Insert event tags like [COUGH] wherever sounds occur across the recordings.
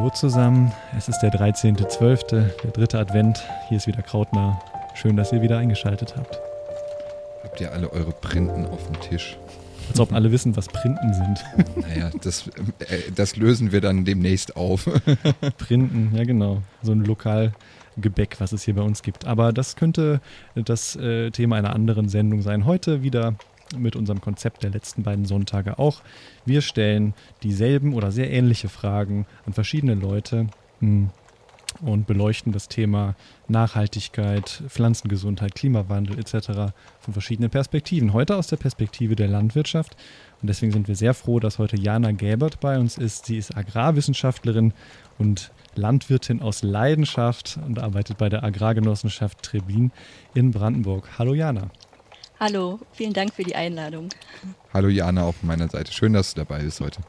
Hallo zusammen, es ist der 13.12., der dritte Advent. Hier ist wieder Krautner. Schön, dass ihr wieder eingeschaltet habt. Habt ihr alle eure Printen auf dem Tisch? Als ob alle wissen, was Printen sind. [LAUGHS] Naja, das, äh, das lösen wir dann demnächst auf. [LAUGHS] Printen, ja genau. So ein Lokalgebäck, was es hier bei uns gibt. Aber das könnte das äh, Thema einer anderen Sendung sein. Heute wieder mit unserem Konzept der letzten beiden Sonntage auch. Wir stellen dieselben oder sehr ähnliche Fragen an verschiedene Leute hm, und beleuchten das Thema Nachhaltigkeit, Pflanzengesundheit, Klimawandel etc. von verschiedenen Perspektiven. Heute aus der Perspektive der Landwirtschaft. Und deswegen sind wir sehr froh, dass heute Jana Gäbert bei uns ist. Sie ist Agrarwissenschaftlerin und Landwirtin aus Leidenschaft und arbeitet bei der Agrargenossenschaft Trebin in Brandenburg. Hallo Jana. Hallo, vielen Dank für die Einladung. Hallo Jana auf meiner Seite. Schön, dass du dabei bist heute.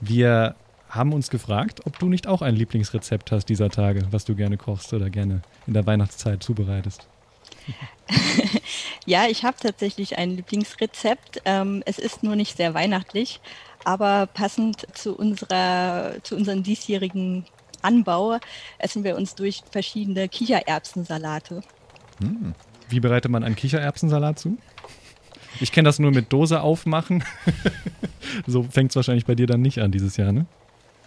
Wir haben uns gefragt, ob du nicht auch ein Lieblingsrezept hast dieser Tage, was du gerne kochst oder gerne in der Weihnachtszeit zubereitest. [LAUGHS] ja, ich habe tatsächlich ein Lieblingsrezept. Ähm, es ist nur nicht sehr weihnachtlich, aber passend zu, unserer, zu unserem diesjährigen Anbau essen wir uns durch verschiedene Kichererbsensalate. Hm. Wie bereitet man einen Kichererbsensalat zu? Ich kenne das nur mit Dose aufmachen. [LAUGHS] so fängt es wahrscheinlich bei dir dann nicht an dieses Jahr, ne?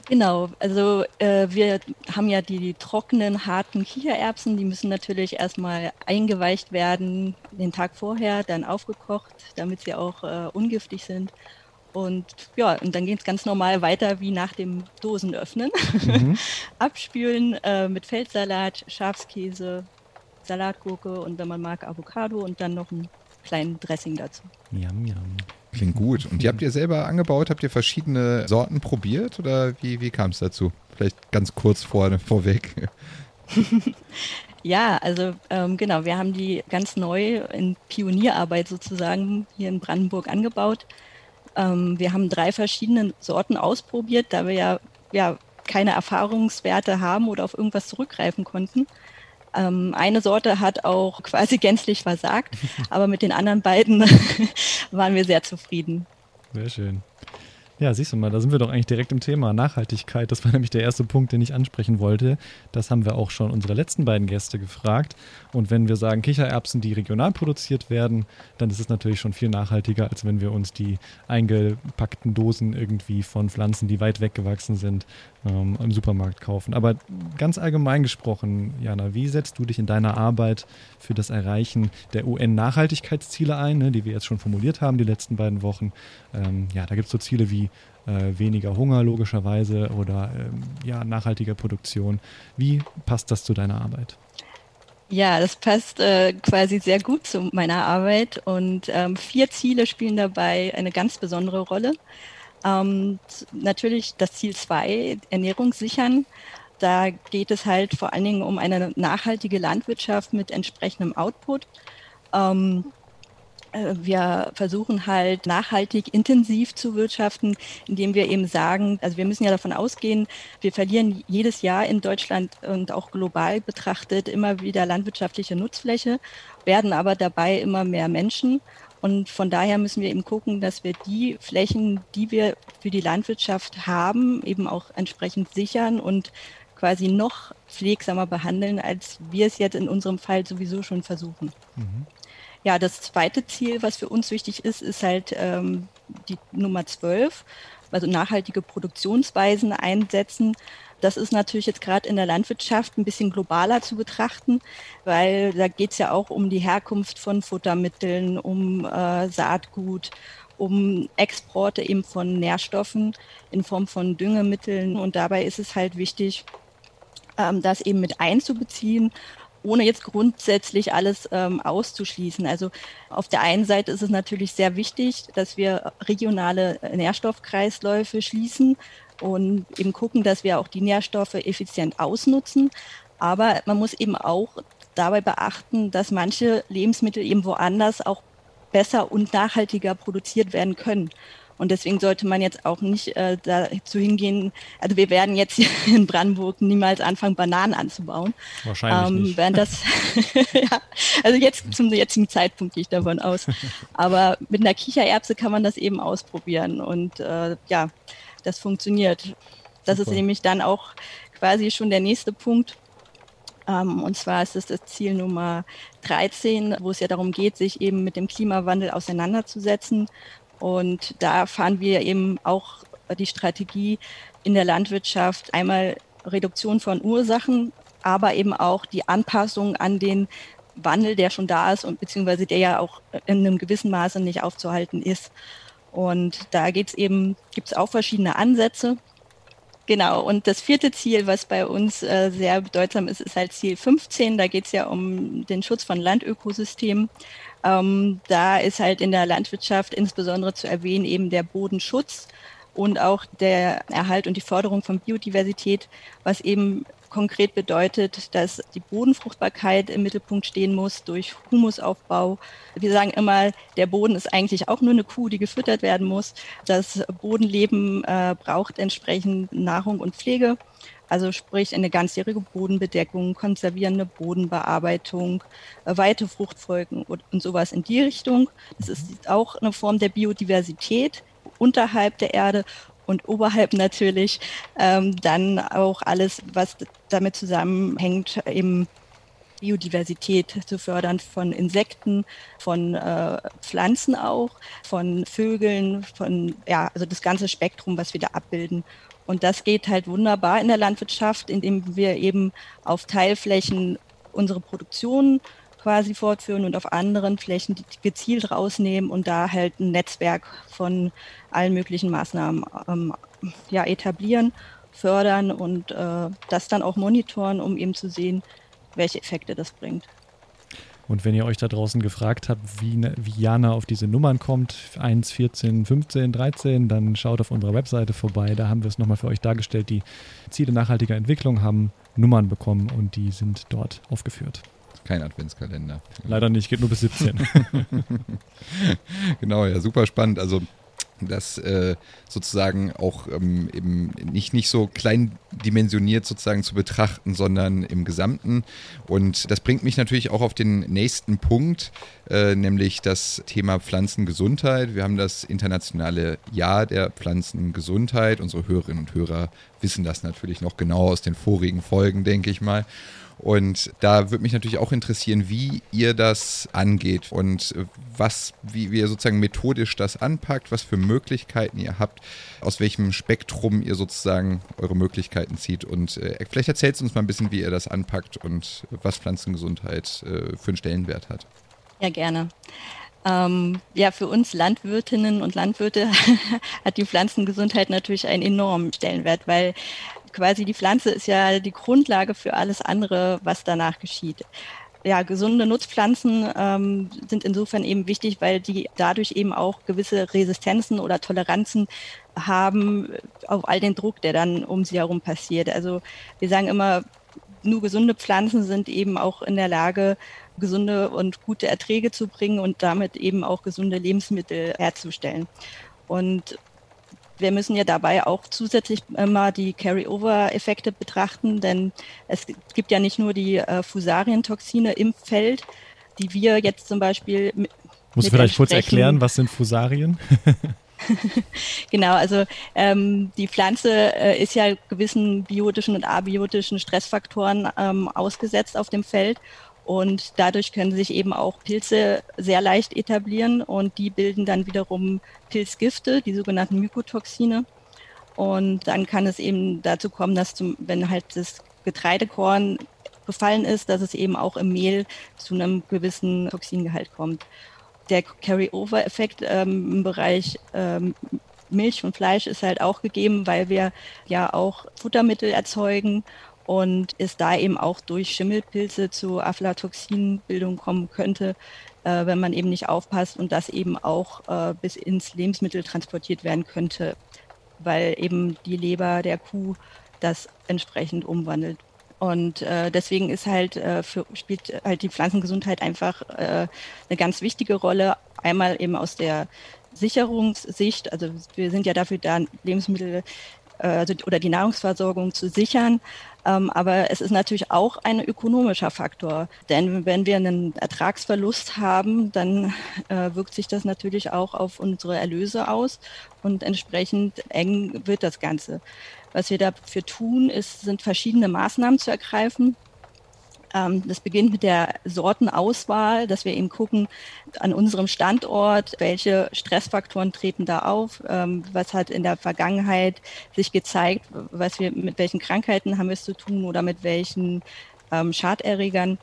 Genau, also äh, wir haben ja die, die, trockenen, harten Kichererbsen, die müssen natürlich erstmal eingeweicht werden den Tag vorher, dann aufgekocht, damit sie auch äh, ungiftig sind. Und ja, und dann geht es ganz normal weiter wie nach dem Dosenöffnen. Mhm. [LAUGHS] Abspülen äh, mit Feldsalat, Schafskäse, Salatgurke und wenn man mag Avocado und dann noch einen kleinen Dressing dazu. Yum, yum. Klingt gut. Und die habt ihr selber angebaut? Habt ihr verschiedene Sorten probiert oder wie, wie kam es dazu? Vielleicht ganz kurz vor, vorweg. [LAUGHS] ja, also ähm, genau, wir haben die ganz neu in Pionierarbeit sozusagen hier in Brandenburg angebaut. Ähm, wir haben drei verschiedene Sorten ausprobiert, da wir ja, ja keine Erfahrungswerte haben oder auf irgendwas zurückgreifen konnten. Ähm, eine Sorte hat auch [LAUGHS] quasi gänzlich versagt, [LAUGHS] aber mit den anderen beiden [LAUGHS] waren wir sehr zufrieden. Sehr schön. Ja, siehst du mal, da sind wir doch eigentlich direkt im Thema Nachhaltigkeit. Das war nämlich der erste Punkt, den ich ansprechen wollte. Das haben wir auch schon unsere letzten beiden Gäste gefragt. Und wenn wir sagen Kichererbsen, die regional produziert werden, dann ist es natürlich schon viel nachhaltiger, als wenn wir uns die eingepackten Dosen irgendwie von Pflanzen, die weit weggewachsen sind, ähm, im Supermarkt kaufen. Aber ganz allgemein gesprochen, Jana, wie setzt du dich in deiner Arbeit für das Erreichen der UN-Nachhaltigkeitsziele ein, ne, die wir jetzt schon formuliert haben, die letzten beiden Wochen? Ähm, ja, da gibt es so Ziele wie äh, weniger Hunger logischerweise oder ähm, ja, nachhaltige Produktion. Wie passt das zu deiner Arbeit? Ja, das passt äh, quasi sehr gut zu meiner Arbeit und ähm, vier Ziele spielen dabei eine ganz besondere Rolle. Ähm, natürlich das Ziel zwei, Ernährung sichern. Da geht es halt vor allen Dingen um eine nachhaltige Landwirtschaft mit entsprechendem Output. Ähm, äh, wir versuchen halt nachhaltig intensiv zu wirtschaften, indem wir eben sagen, also wir müssen ja davon ausgehen, wir verlieren jedes Jahr in Deutschland und auch global betrachtet immer wieder landwirtschaftliche Nutzfläche, werden aber dabei immer mehr Menschen. Und von daher müssen wir eben gucken, dass wir die Flächen, die wir für die Landwirtschaft haben, eben auch entsprechend sichern und quasi noch pflegsamer behandeln, als wir es jetzt in unserem Fall sowieso schon versuchen. Mhm. Ja, das zweite Ziel, was für uns wichtig ist, ist halt ähm, die Nummer 12, also nachhaltige Produktionsweisen einsetzen. Das ist natürlich jetzt gerade in der Landwirtschaft ein bisschen globaler zu betrachten, weil da geht es ja auch um die Herkunft von Futtermitteln, um äh, Saatgut, um Exporte eben von Nährstoffen in Form von Düngemitteln. Und dabei ist es halt wichtig, ähm, das eben mit einzubeziehen ohne jetzt grundsätzlich alles ähm, auszuschließen. Also auf der einen Seite ist es natürlich sehr wichtig, dass wir regionale Nährstoffkreisläufe schließen und eben gucken, dass wir auch die Nährstoffe effizient ausnutzen. Aber man muss eben auch dabei beachten, dass manche Lebensmittel eben woanders auch besser und nachhaltiger produziert werden können. Und deswegen sollte man jetzt auch nicht äh, dazu hingehen, also wir werden jetzt hier [LAUGHS] in Brandenburg niemals anfangen, Bananen anzubauen. Wahrscheinlich ähm, nicht. Während das, [LAUGHS] ja, also jetzt zum jetzigen Zeitpunkt gehe ich davon aus. [LAUGHS] Aber mit einer Kichererbse kann man das eben ausprobieren und äh, ja, das funktioniert. Das Super. ist nämlich dann auch quasi schon der nächste Punkt. Ähm, und zwar ist es das Ziel Nummer 13, wo es ja darum geht, sich eben mit dem Klimawandel auseinanderzusetzen. Und da fahren wir eben auch die Strategie in der Landwirtschaft einmal Reduktion von Ursachen, aber eben auch die Anpassung an den Wandel, der schon da ist und beziehungsweise der ja auch in einem gewissen Maße nicht aufzuhalten ist. Und da geht's eben, gibt es auch verschiedene Ansätze. Genau, und das vierte Ziel, was bei uns äh, sehr bedeutsam ist, ist halt Ziel 15. Da geht es ja um den Schutz von Landökosystemen. Ähm, da ist halt in der Landwirtschaft insbesondere zu erwähnen eben der Bodenschutz und auch der Erhalt und die Förderung von Biodiversität, was eben konkret bedeutet, dass die Bodenfruchtbarkeit im Mittelpunkt stehen muss durch Humusaufbau. Wir sagen immer, der Boden ist eigentlich auch nur eine Kuh, die gefüttert werden muss. Das Bodenleben äh, braucht entsprechend Nahrung und Pflege. Also sprich eine ganzjährige Bodenbedeckung, konservierende Bodenbearbeitung, äh, weite Fruchtfolgen und, und sowas in die Richtung. Das ist auch eine Form der Biodiversität unterhalb der Erde und oberhalb natürlich ähm, dann auch alles, was damit zusammenhängt, eben Biodiversität zu fördern von Insekten, von äh, Pflanzen auch, von Vögeln, von ja, also das ganze Spektrum, was wir da abbilden. Und das geht halt wunderbar in der Landwirtschaft, indem wir eben auf Teilflächen unsere Produktion quasi fortführen und auf anderen Flächen gezielt rausnehmen und da halt ein Netzwerk von allen möglichen Maßnahmen ähm, ja, etablieren, fördern und äh, das dann auch monitoren, um eben zu sehen, welche Effekte das bringt. Und wenn ihr euch da draußen gefragt habt, wie, ne, wie Jana auf diese Nummern kommt, 1, 14, 15, 13, dann schaut auf unserer Webseite vorbei. Da haben wir es nochmal für euch dargestellt. Die Ziele nachhaltiger Entwicklung haben Nummern bekommen und die sind dort aufgeführt. Kein Adventskalender. Leider nicht, geht nur bis 17. [LAUGHS] genau, ja, super spannend. Also das äh, sozusagen auch ähm, eben nicht, nicht so klein dimensioniert sozusagen zu betrachten, sondern im Gesamten. Und das bringt mich natürlich auch auf den nächsten Punkt, äh, nämlich das Thema Pflanzengesundheit. Wir haben das internationale Jahr der Pflanzengesundheit. Unsere Hörerinnen und Hörer wissen das natürlich noch genau aus den vorigen Folgen, denke ich mal. Und da würde mich natürlich auch interessieren, wie ihr das angeht und was, wie, wie ihr sozusagen methodisch das anpackt, was für Möglichkeiten ihr habt, aus welchem Spektrum ihr sozusagen eure Möglichkeiten zieht. Und äh, vielleicht erzählt uns mal ein bisschen, wie ihr das anpackt und was Pflanzengesundheit äh, für einen Stellenwert hat. Ja, gerne. Ähm, ja, für uns Landwirtinnen und Landwirte [LAUGHS] hat die Pflanzengesundheit natürlich einen enormen Stellenwert, weil quasi die Pflanze ist ja die Grundlage für alles andere, was danach geschieht. Ja, gesunde Nutzpflanzen ähm, sind insofern eben wichtig, weil die dadurch eben auch gewisse Resistenzen oder Toleranzen haben auf all den Druck, der dann um sie herum passiert. Also wir sagen immer, nur gesunde Pflanzen sind eben auch in der Lage, gesunde und gute Erträge zu bringen und damit eben auch gesunde Lebensmittel herzustellen. Und wir müssen ja dabei auch zusätzlich immer die Carry-over-Effekte betrachten, denn es gibt ja nicht nur die äh, Fusarientoxine im Feld, die wir jetzt zum Beispiel. Mit, Muss du vielleicht kurz erklären, was sind Fusarien? [LAUGHS] genau, also ähm, die Pflanze äh, ist ja gewissen biotischen und abiotischen Stressfaktoren ähm, ausgesetzt auf dem Feld und dadurch können sich eben auch Pilze sehr leicht etablieren und die bilden dann wiederum Pilzgifte, die sogenannten Mykotoxine. Und dann kann es eben dazu kommen, dass zum, wenn halt das Getreidekorn befallen ist, dass es eben auch im Mehl zu einem gewissen Toxingehalt kommt. Der Carry-over-Effekt ähm, im Bereich ähm, Milch und Fleisch ist halt auch gegeben, weil wir ja auch Futtermittel erzeugen und es da eben auch durch Schimmelpilze zu Aflatoxinbildung kommen könnte, äh, wenn man eben nicht aufpasst und das eben auch äh, bis ins Lebensmittel transportiert werden könnte, weil eben die Leber der Kuh das entsprechend umwandelt. Und äh, deswegen ist halt äh, für, spielt halt die Pflanzengesundheit einfach äh, eine ganz wichtige Rolle. Einmal eben aus der Sicherungssicht, also wir sind ja dafür da, Lebensmittel also, oder die Nahrungsversorgung zu sichern. Ähm, aber es ist natürlich auch ein ökonomischer Faktor. Denn wenn wir einen Ertragsverlust haben, dann äh, wirkt sich das natürlich auch auf unsere Erlöse aus und entsprechend eng wird das Ganze. Was wir dafür tun, ist, sind verschiedene Maßnahmen zu ergreifen. Ähm, das beginnt mit der Sortenauswahl, dass wir eben gucken an unserem Standort, welche Stressfaktoren treten da auf, ähm, was hat in der Vergangenheit sich gezeigt, was wir mit welchen Krankheiten haben wir es zu tun oder mit welchen ähm, Schaderregern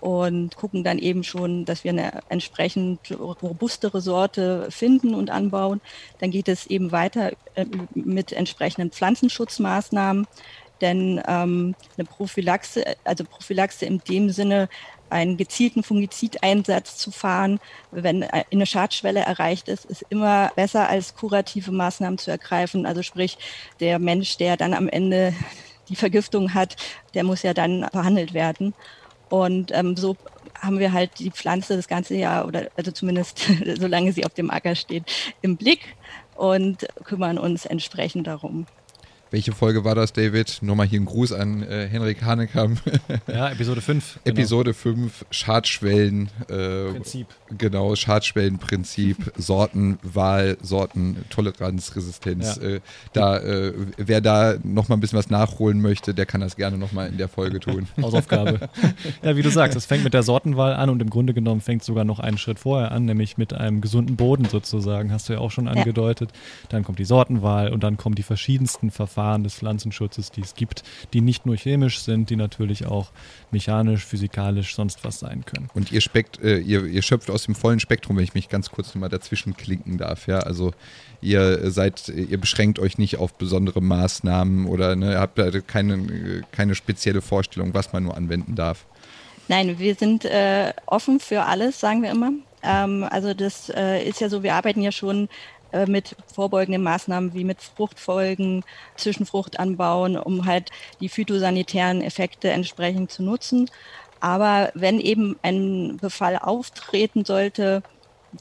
und gucken dann eben schon, dass wir eine entsprechend robustere Sorte finden und anbauen. Dann geht es eben weiter äh, mit entsprechenden Pflanzenschutzmaßnahmen. Denn ähm, eine Prophylaxe, also Prophylaxe in dem Sinne, einen gezielten Fungizideinsatz zu fahren, wenn eine Schadschwelle erreicht ist, ist immer besser als kurative Maßnahmen zu ergreifen. Also sprich, der Mensch, der dann am Ende die Vergiftung hat, der muss ja dann behandelt werden. Und ähm, so haben wir halt die Pflanze das ganze Jahr oder also zumindest [LAUGHS] solange sie auf dem Acker steht im Blick und kümmern uns entsprechend darum. Welche Folge war das, David? Nochmal hier ein Gruß an äh, Henrik Hanekam. [LAUGHS] ja, Episode 5. [LAUGHS] Genau. Episode 5, Schadschwellen. Äh, Prinzip. Genau, Schadschwellenprinzip, [LAUGHS] Sortenwahl, Sortentoleranz, Resistenz. Ja. Äh, da, äh, wer da nochmal ein bisschen was nachholen möchte, der kann das gerne nochmal in der Folge tun. Hausaufgabe. ja, wie du sagst, es fängt mit der Sortenwahl an und im Grunde genommen fängt es sogar noch einen Schritt vorher an, nämlich mit einem gesunden Boden sozusagen, hast du ja auch schon angedeutet. Ja. Dann kommt die Sortenwahl und dann kommen die verschiedensten Verfahren Verfahren des Pflanzenschutzes, die es gibt, die nicht nur chemisch sind, die natürlich auch mechanisch, physikalisch, sonst was sein können. Und ihr, spekt, äh, ihr, ihr schöpft aus dem vollen Spektrum, wenn ich mich ganz kurz nochmal dazwischen klinken darf. Ja? Also ihr seid, ihr beschränkt euch nicht auf besondere Maßnahmen oder ne, habt keine, keine spezielle Vorstellung, was man nur anwenden darf. Nein, wir sind äh, offen für alles, sagen wir immer. Ähm, also das äh, ist ja so, wir arbeiten ja schon mit vorbeugenden Maßnahmen wie mit Fruchtfolgen, Zwischenfrucht anbauen, um halt die phytosanitären Effekte entsprechend zu nutzen. Aber wenn eben ein Befall auftreten sollte,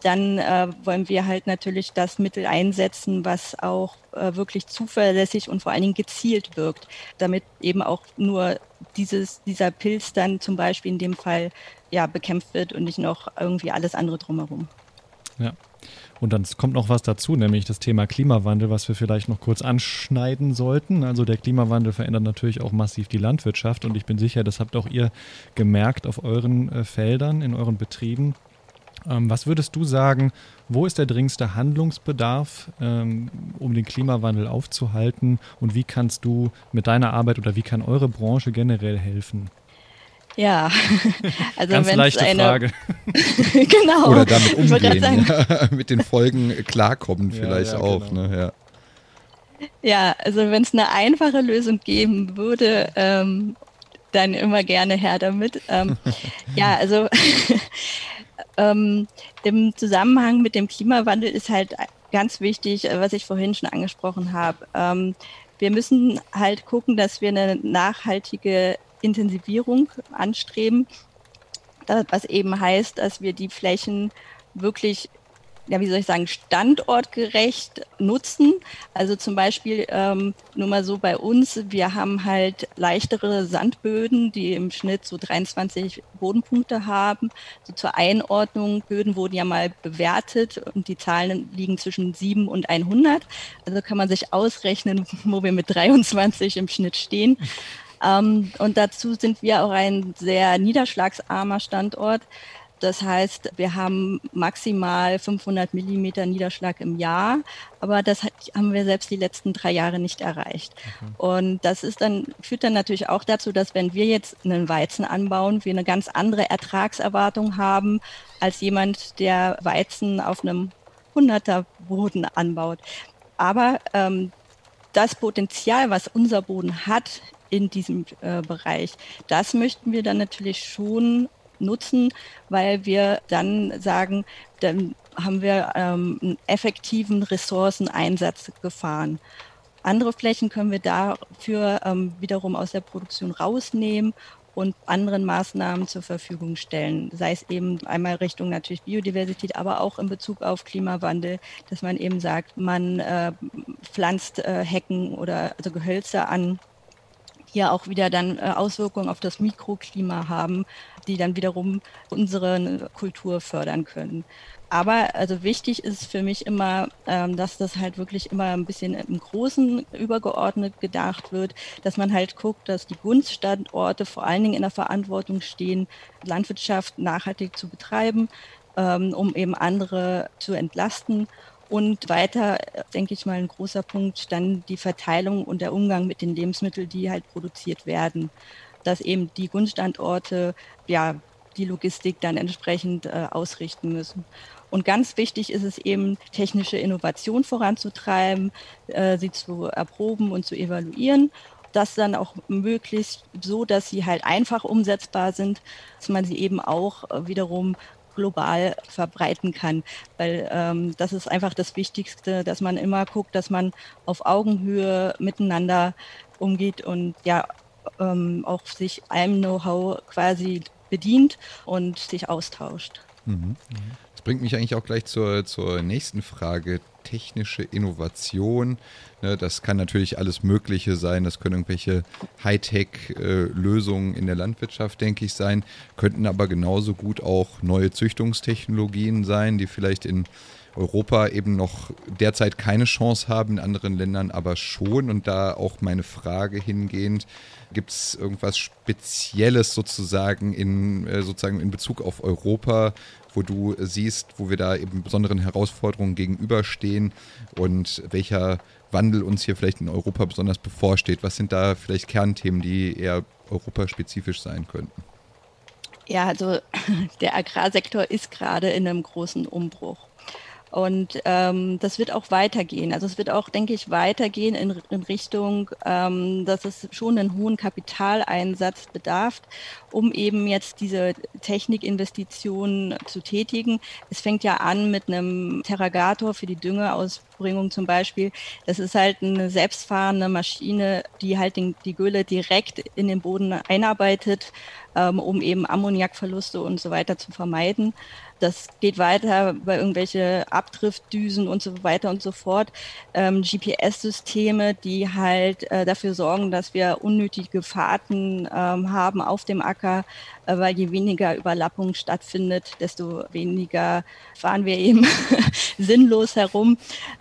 dann äh, wollen wir halt natürlich das Mittel einsetzen, was auch äh, wirklich zuverlässig und vor allen Dingen gezielt wirkt, damit eben auch nur dieses, dieser Pilz dann zum Beispiel in dem Fall ja, bekämpft wird und nicht noch irgendwie alles andere drumherum. Ja, und dann kommt noch was dazu, nämlich das Thema Klimawandel, was wir vielleicht noch kurz anschneiden sollten. Also der Klimawandel verändert natürlich auch massiv die Landwirtschaft und ich bin sicher, das habt auch ihr gemerkt auf euren äh, Feldern, in euren Betrieben. Ähm, was würdest du sagen, wo ist der dringendste Handlungsbedarf, ähm, um den Klimawandel aufzuhalten und wie kannst du mit deiner Arbeit oder wie kann eure Branche generell helfen? Ja, [LAUGHS] also ganz leichte eine... Frage. [LAUGHS] genau. Oder damit umgehen, ja, [LAUGHS] mit den Folgen klarkommen vielleicht ja, auch. Genau. Ne? Ja. ja, also wenn es eine einfache Lösung geben würde, ähm, dann immer gerne her damit. Ähm, ja, also ähm, im Zusammenhang mit dem Klimawandel ist halt ganz wichtig, was ich vorhin schon angesprochen habe. Ähm, wir müssen halt gucken, dass wir eine nachhaltige Intensivierung anstreben, was eben heißt, dass wir die Flächen wirklich ja, wie soll ich sagen, standortgerecht nutzen. Also zum Beispiel ähm, nur mal so bei uns, wir haben halt leichtere Sandböden, die im Schnitt so 23 Bodenpunkte haben. So zur Einordnung, Böden wurden ja mal bewertet und die Zahlen liegen zwischen 7 und 100. Also kann man sich ausrechnen, [LAUGHS] wo wir mit 23 im Schnitt stehen. Ähm, und dazu sind wir auch ein sehr niederschlagsarmer Standort. Das heißt, wir haben maximal 500 Millimeter Niederschlag im Jahr, aber das haben wir selbst die letzten drei Jahre nicht erreicht. Okay. Und das ist dann, führt dann natürlich auch dazu, dass wenn wir jetzt einen Weizen anbauen, wir eine ganz andere Ertragserwartung haben als jemand, der Weizen auf einem 100er Boden anbaut. Aber ähm, das Potenzial, was unser Boden hat, in diesem äh, Bereich. Das möchten wir dann natürlich schon nutzen, weil wir dann sagen, dann haben wir ähm, einen effektiven Ressourceneinsatz gefahren. Andere Flächen können wir dafür ähm, wiederum aus der Produktion rausnehmen und anderen Maßnahmen zur Verfügung stellen. Sei es eben einmal Richtung natürlich Biodiversität, aber auch in Bezug auf Klimawandel, dass man eben sagt, man äh, pflanzt äh, Hecken oder also Gehölze an, hier auch wieder dann äh, Auswirkungen auf das Mikroklima haben, die dann wiederum unsere Kultur fördern können. Aber also wichtig ist für mich immer, ähm, dass das halt wirklich immer ein bisschen im Großen übergeordnet gedacht wird, dass man halt guckt, dass die Gunststandorte vor allen Dingen in der Verantwortung stehen, Landwirtschaft nachhaltig zu betreiben, ähm, um eben andere zu entlasten. Und weiter, denke ich mal, ein großer Punkt, dann die Verteilung und der Umgang mit den Lebensmitteln, die halt produziert werden. Dass eben die Gunststandorte ja die Logistik dann entsprechend äh, ausrichten müssen. Und ganz wichtig ist es eben, technische Innovation voranzutreiben, äh, sie zu erproben und zu evaluieren. Das dann auch möglichst so, dass sie halt einfach umsetzbar sind, dass man sie eben auch äh, wiederum global verbreiten kann. Weil ähm, das ist einfach das Wichtigste, dass man immer guckt, dass man auf Augenhöhe miteinander umgeht und ja ähm, auch sich einem Know-how quasi bedient und sich austauscht. Mhm. Das bringt mich eigentlich auch gleich zur, zur nächsten Frage. Technische Innovation. Ne, das kann natürlich alles Mögliche sein. Das können irgendwelche Hightech-Lösungen in der Landwirtschaft, denke ich, sein. Könnten aber genauso gut auch neue Züchtungstechnologien sein, die vielleicht in Europa eben noch derzeit keine Chance haben, in anderen Ländern aber schon. Und da auch meine Frage hingehend, Gibt es irgendwas Spezielles sozusagen in, äh, sozusagen in Bezug auf Europa, wo du siehst, wo wir da eben besonderen Herausforderungen gegenüberstehen und welcher Wandel uns hier vielleicht in Europa besonders bevorsteht? Was sind da vielleicht Kernthemen, die eher europaspezifisch sein könnten? Ja, also [LAUGHS] der Agrarsektor ist gerade in einem großen Umbruch. Und ähm, das wird auch weitergehen. Also es wird auch, denke ich, weitergehen in, in Richtung, ähm, dass es schon einen hohen Kapitaleinsatz bedarf, um eben jetzt diese Technikinvestitionen zu tätigen. Es fängt ja an mit einem Terragator für die Düngeausbringung zum Beispiel. Das ist halt eine selbstfahrende Maschine, die halt den, die Gülle direkt in den Boden einarbeitet, ähm, um eben Ammoniakverluste und so weiter zu vermeiden. Das geht weiter bei irgendwelche Abdriftdüsen und so weiter und so fort. Ähm, GPS-Systeme, die halt äh, dafür sorgen, dass wir unnötige Fahrten ähm, haben auf dem Acker, äh, weil je weniger Überlappung stattfindet, desto weniger fahren wir eben [LAUGHS] sinnlos herum.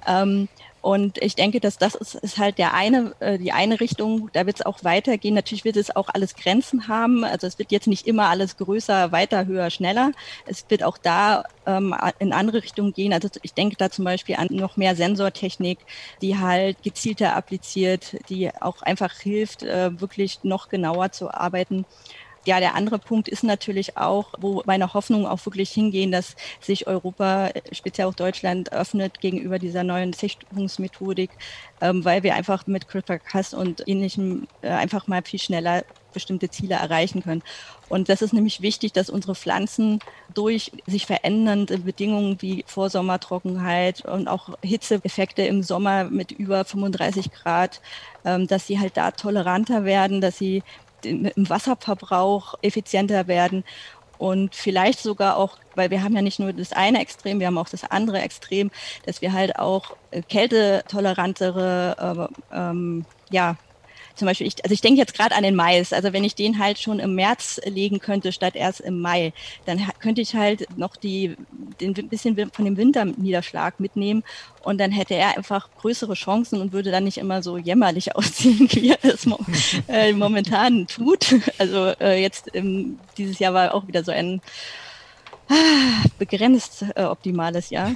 Ähm, und ich denke, dass das ist, ist halt der eine, äh, die eine Richtung. Da wird es auch weitergehen. Natürlich wird es auch alles Grenzen haben. Also es wird jetzt nicht immer alles größer, weiter, höher, schneller. Es wird auch da ähm, in andere Richtungen gehen. Also ich denke da zum Beispiel an noch mehr Sensortechnik, die halt gezielter appliziert, die auch einfach hilft, äh, wirklich noch genauer zu arbeiten ja, der andere Punkt ist natürlich auch, wo meine Hoffnungen auch wirklich hingehen, dass sich Europa, speziell auch Deutschland, öffnet gegenüber dieser neuen Sichtungsmethodik, ähm, weil wir einfach mit CRISPR-Cas und ähnlichem äh, einfach mal viel schneller bestimmte Ziele erreichen können. Und das ist nämlich wichtig, dass unsere Pflanzen durch sich verändernde Bedingungen wie Vorsommertrockenheit und auch Hitzeeffekte im Sommer mit über 35 Grad, ähm, dass sie halt da toleranter werden, dass sie im Wasserverbrauch effizienter werden. Und vielleicht sogar auch, weil wir haben ja nicht nur das eine Extrem, wir haben auch das andere Extrem, dass wir halt auch äh, kältetolerantere äh, ähm, ja, zum Beispiel, ich, also ich denke jetzt gerade an den Mais. Also wenn ich den halt schon im März legen könnte statt erst im Mai, dann könnte ich halt noch die, den bisschen von dem Winterniederschlag mitnehmen und dann hätte er einfach größere Chancen und würde dann nicht immer so jämmerlich [LAUGHS] aussehen, wie er es mo äh, momentan tut. Also äh, jetzt ähm, dieses Jahr war auch wieder so ein [SIGHS] begrenzt äh, optimales Jahr.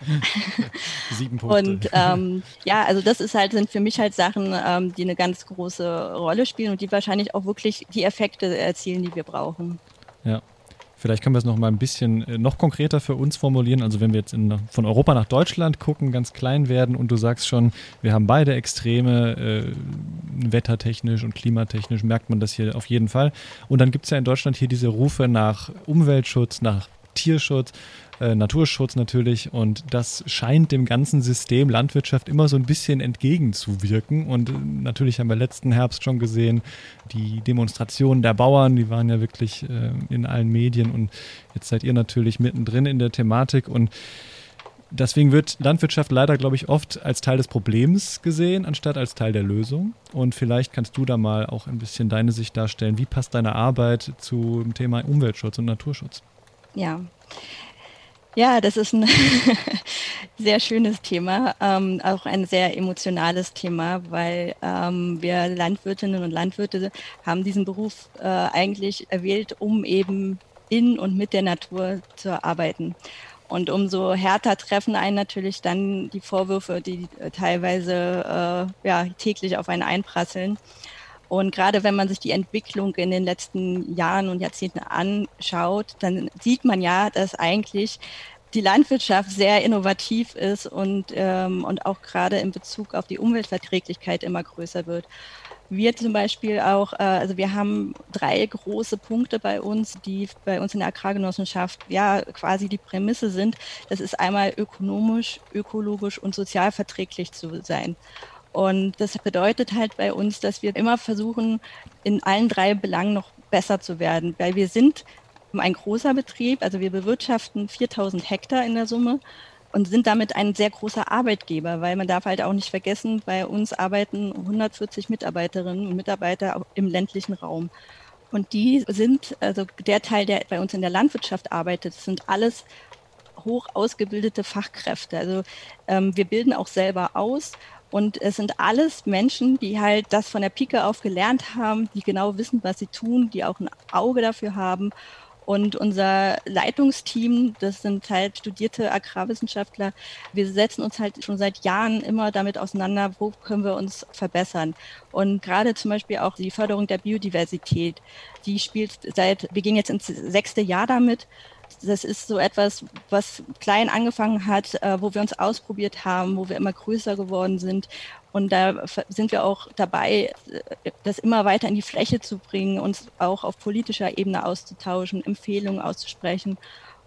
[LAUGHS] Sieben Punkte. Und ähm, ja, also das ist halt, sind für mich halt Sachen, ähm, die eine ganz große Rolle spielen und die wahrscheinlich auch wirklich die Effekte erzielen, die wir brauchen. Ja. Vielleicht können wir es noch mal ein bisschen äh, noch konkreter für uns formulieren. Also wenn wir jetzt in, von Europa nach Deutschland gucken, ganz klein werden und du sagst schon, wir haben beide Extreme, äh, wettertechnisch und klimatechnisch merkt man das hier auf jeden Fall. Und dann gibt es ja in Deutschland hier diese Rufe nach Umweltschutz, nach Tierschutz, äh, Naturschutz natürlich. Und das scheint dem ganzen System Landwirtschaft immer so ein bisschen entgegenzuwirken. Und äh, natürlich haben wir letzten Herbst schon gesehen, die Demonstrationen der Bauern, die waren ja wirklich äh, in allen Medien. Und jetzt seid ihr natürlich mittendrin in der Thematik. Und Deswegen wird Landwirtschaft leider, glaube ich, oft als Teil des Problems gesehen, anstatt als Teil der Lösung. Und vielleicht kannst du da mal auch ein bisschen deine Sicht darstellen. Wie passt deine Arbeit zum Thema Umweltschutz und Naturschutz? Ja. Ja, das ist ein [LAUGHS] sehr schönes Thema, ähm, auch ein sehr emotionales Thema, weil ähm, wir Landwirtinnen und Landwirte haben diesen Beruf äh, eigentlich erwählt, um eben in und mit der Natur zu arbeiten. Und umso härter treffen einen natürlich dann die Vorwürfe, die teilweise äh, ja, täglich auf einen einprasseln. Und gerade wenn man sich die Entwicklung in den letzten Jahren und Jahrzehnten anschaut, dann sieht man ja, dass eigentlich die Landwirtschaft sehr innovativ ist und, ähm, und auch gerade in Bezug auf die Umweltverträglichkeit immer größer wird wir zum Beispiel auch, äh, also wir haben drei große Punkte bei uns, die bei uns in der Agrargenossenschaft ja quasi die Prämisse sind. Das ist einmal ökonomisch, ökologisch und sozial verträglich zu sein. Und das bedeutet halt bei uns, dass wir immer versuchen, in allen drei Belangen noch besser zu werden, weil wir sind ein großer Betrieb, also wir bewirtschaften 4000 Hektar in der Summe und sind damit ein sehr großer Arbeitgeber, weil man darf halt auch nicht vergessen, bei uns arbeiten 140 Mitarbeiterinnen und Mitarbeiter im ländlichen Raum. Und die sind, also der Teil, der bei uns in der Landwirtschaft arbeitet, sind alles hoch ausgebildete Fachkräfte. Also ähm, wir bilden auch selber aus und es sind alles Menschen, die halt das von der Pike auf gelernt haben, die genau wissen, was sie tun, die auch ein Auge dafür haben und unser Leitungsteam, das sind halt studierte Agrarwissenschaftler, wir setzen uns halt schon seit Jahren immer damit auseinander, wo können wir uns verbessern. Und gerade zum Beispiel auch die Förderung der Biodiversität, die spielt seit, wir gehen jetzt ins sechste Jahr damit. Das ist so etwas, was klein angefangen hat, äh, wo wir uns ausprobiert haben, wo wir immer größer geworden sind. Und da sind wir auch dabei, das immer weiter in die Fläche zu bringen, uns auch auf politischer Ebene auszutauschen, Empfehlungen auszusprechen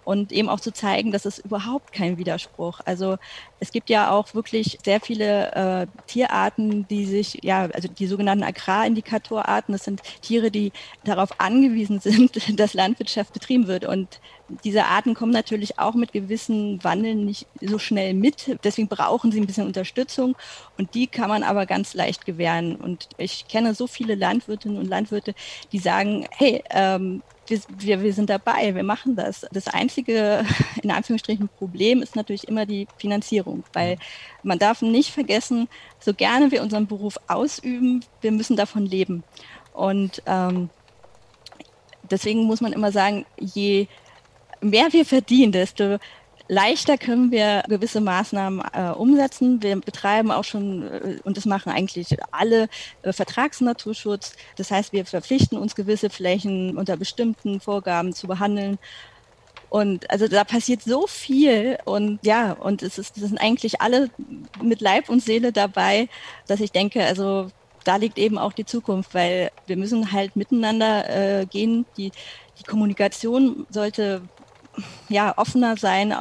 und eben auch zu zeigen, dass es überhaupt kein Widerspruch. Also es gibt ja auch wirklich sehr viele äh, Tierarten, die sich, ja, also die sogenannten Agrarindikatorarten, das sind Tiere, die darauf angewiesen [LAUGHS] sind, dass Landwirtschaft betrieben wird. Und diese Arten kommen natürlich auch mit gewissen Wandeln nicht so schnell mit. Deswegen brauchen sie ein bisschen Unterstützung. Und die kann man aber ganz leicht gewähren. Und ich kenne so viele Landwirtinnen und Landwirte, die sagen, hey, ähm, wir, wir, wir sind dabei, wir machen das. Das einzige, [LAUGHS] in Anführungsstrichen, Problem ist natürlich immer die Finanzierung, weil man darf nicht vergessen, so gerne wir unseren Beruf ausüben, wir müssen davon leben. Und ähm, deswegen muss man immer sagen, je mehr wir verdienen, desto leichter können wir gewisse Maßnahmen äh, umsetzen. Wir betreiben auch schon, äh, und das machen eigentlich alle, äh, Vertragsnaturschutz. Das heißt, wir verpflichten uns, gewisse Flächen unter bestimmten Vorgaben zu behandeln. Und also da passiert so viel und ja, und es ist, das sind eigentlich alle mit Leib und Seele dabei, dass ich denke, also da liegt eben auch die Zukunft, weil wir müssen halt miteinander äh, gehen. Die, die Kommunikation sollte ja, offener sein.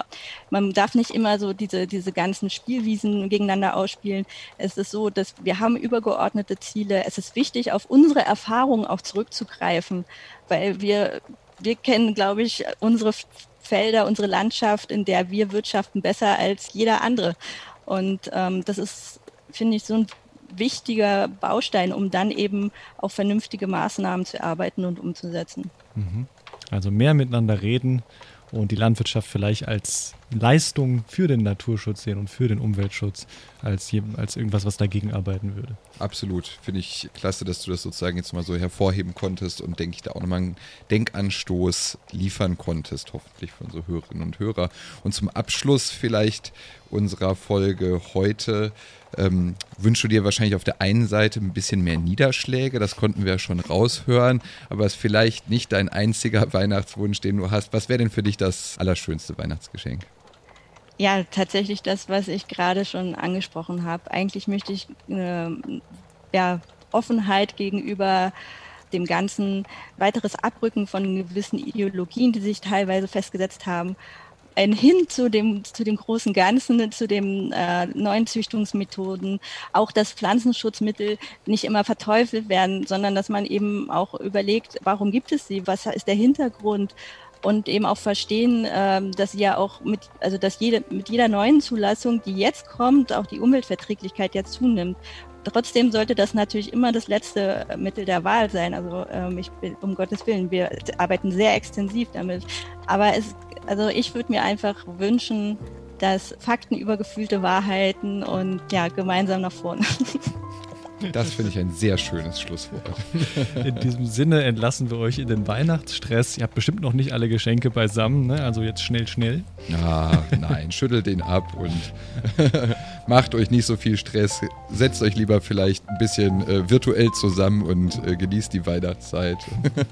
Man darf nicht immer so diese, diese ganzen Spielwiesen gegeneinander ausspielen. Es ist so, dass wir haben übergeordnete Ziele. Es ist wichtig, auf unsere Erfahrungen auch zurückzugreifen, weil wir, wir kennen, glaube ich, unsere Felder, unsere Landschaft, in der wir wirtschaften, besser als jeder andere. Und ähm, das ist, finde ich, so ein wichtiger Baustein, um dann eben auch vernünftige Maßnahmen zu erarbeiten und umzusetzen. Mhm. Also mehr miteinander reden und die Landwirtschaft vielleicht als Leistung für den Naturschutz sehen und für den Umweltschutz als, als irgendwas, was dagegen arbeiten würde. Absolut. Finde ich klasse, dass du das sozusagen jetzt mal so hervorheben konntest und denke ich da auch nochmal einen Denkanstoß liefern konntest, hoffentlich für unsere Hörerinnen und Hörer. Und zum Abschluss vielleicht unserer Folge heute ähm, wünschst du dir wahrscheinlich auf der einen Seite ein bisschen mehr Niederschläge, das konnten wir ja schon raushören, aber es ist vielleicht nicht dein einziger [LAUGHS] Weihnachtswunsch, den du hast. Was wäre denn für dich das allerschönste Weihnachtsgeschenk? Ja, tatsächlich das, was ich gerade schon angesprochen habe. Eigentlich möchte ich äh, ja, Offenheit gegenüber dem ganzen weiteres Abrücken von gewissen Ideologien, die sich teilweise festgesetzt haben, ein Hin zu dem, zu dem großen Ganzen, zu den äh, neuen Züchtungsmethoden, auch dass Pflanzenschutzmittel nicht immer verteufelt werden, sondern dass man eben auch überlegt, warum gibt es sie, was ist der Hintergrund und eben auch verstehen, ähm, dass sie ja auch mit, also dass jede, mit jeder neuen Zulassung, die jetzt kommt, auch die Umweltverträglichkeit ja zunimmt. Trotzdem sollte das natürlich immer das letzte Mittel der Wahl sein. Also ähm, ich um Gottes Willen, wir arbeiten sehr extensiv damit. Aber es, also ich würde mir einfach wünschen, dass Fakten über gefühlte Wahrheiten und ja, gemeinsam nach vorne. [LAUGHS] Das finde ich ein sehr schönes Schlusswort. In diesem Sinne entlassen wir euch in den Weihnachtsstress. Ihr habt bestimmt noch nicht alle Geschenke beisammen, ne? also jetzt schnell, schnell. Ah, nein, schüttelt den ab und [LAUGHS] macht euch nicht so viel Stress. Setzt euch lieber vielleicht ein bisschen äh, virtuell zusammen und äh, genießt die Weihnachtszeit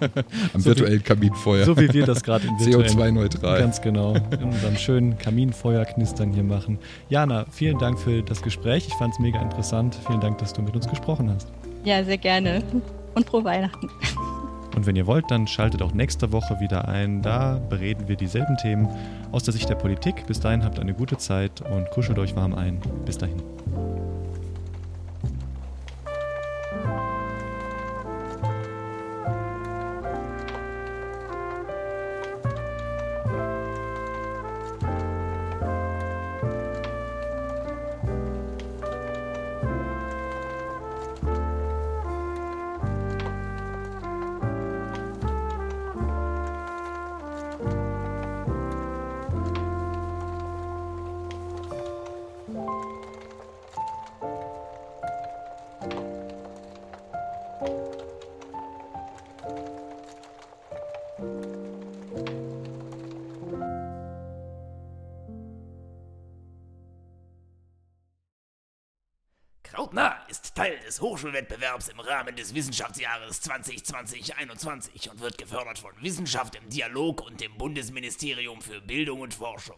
[LAUGHS] am so virtuellen wie, Kaminfeuer. So wie wir das gerade in CO2-neutral. Ganz genau. In unserem schönen Kaminfeuerknistern hier machen. Jana, vielen Dank für das Gespräch. Ich fand es mega interessant. Vielen Dank, dass du mit uns gesprochen hast. Ja, sehr gerne. Und frohe Weihnachten. Und wenn ihr wollt, dann schaltet auch nächste Woche wieder ein. Da bereden wir dieselben Themen aus der Sicht der Politik. Bis dahin habt eine gute Zeit und kuschelt euch warm ein. Bis dahin. Des Hochschulwettbewerbs im Rahmen des Wissenschaftsjahres 2020-21 und wird gefördert von Wissenschaft im Dialog und dem Bundesministerium für Bildung und Forschung.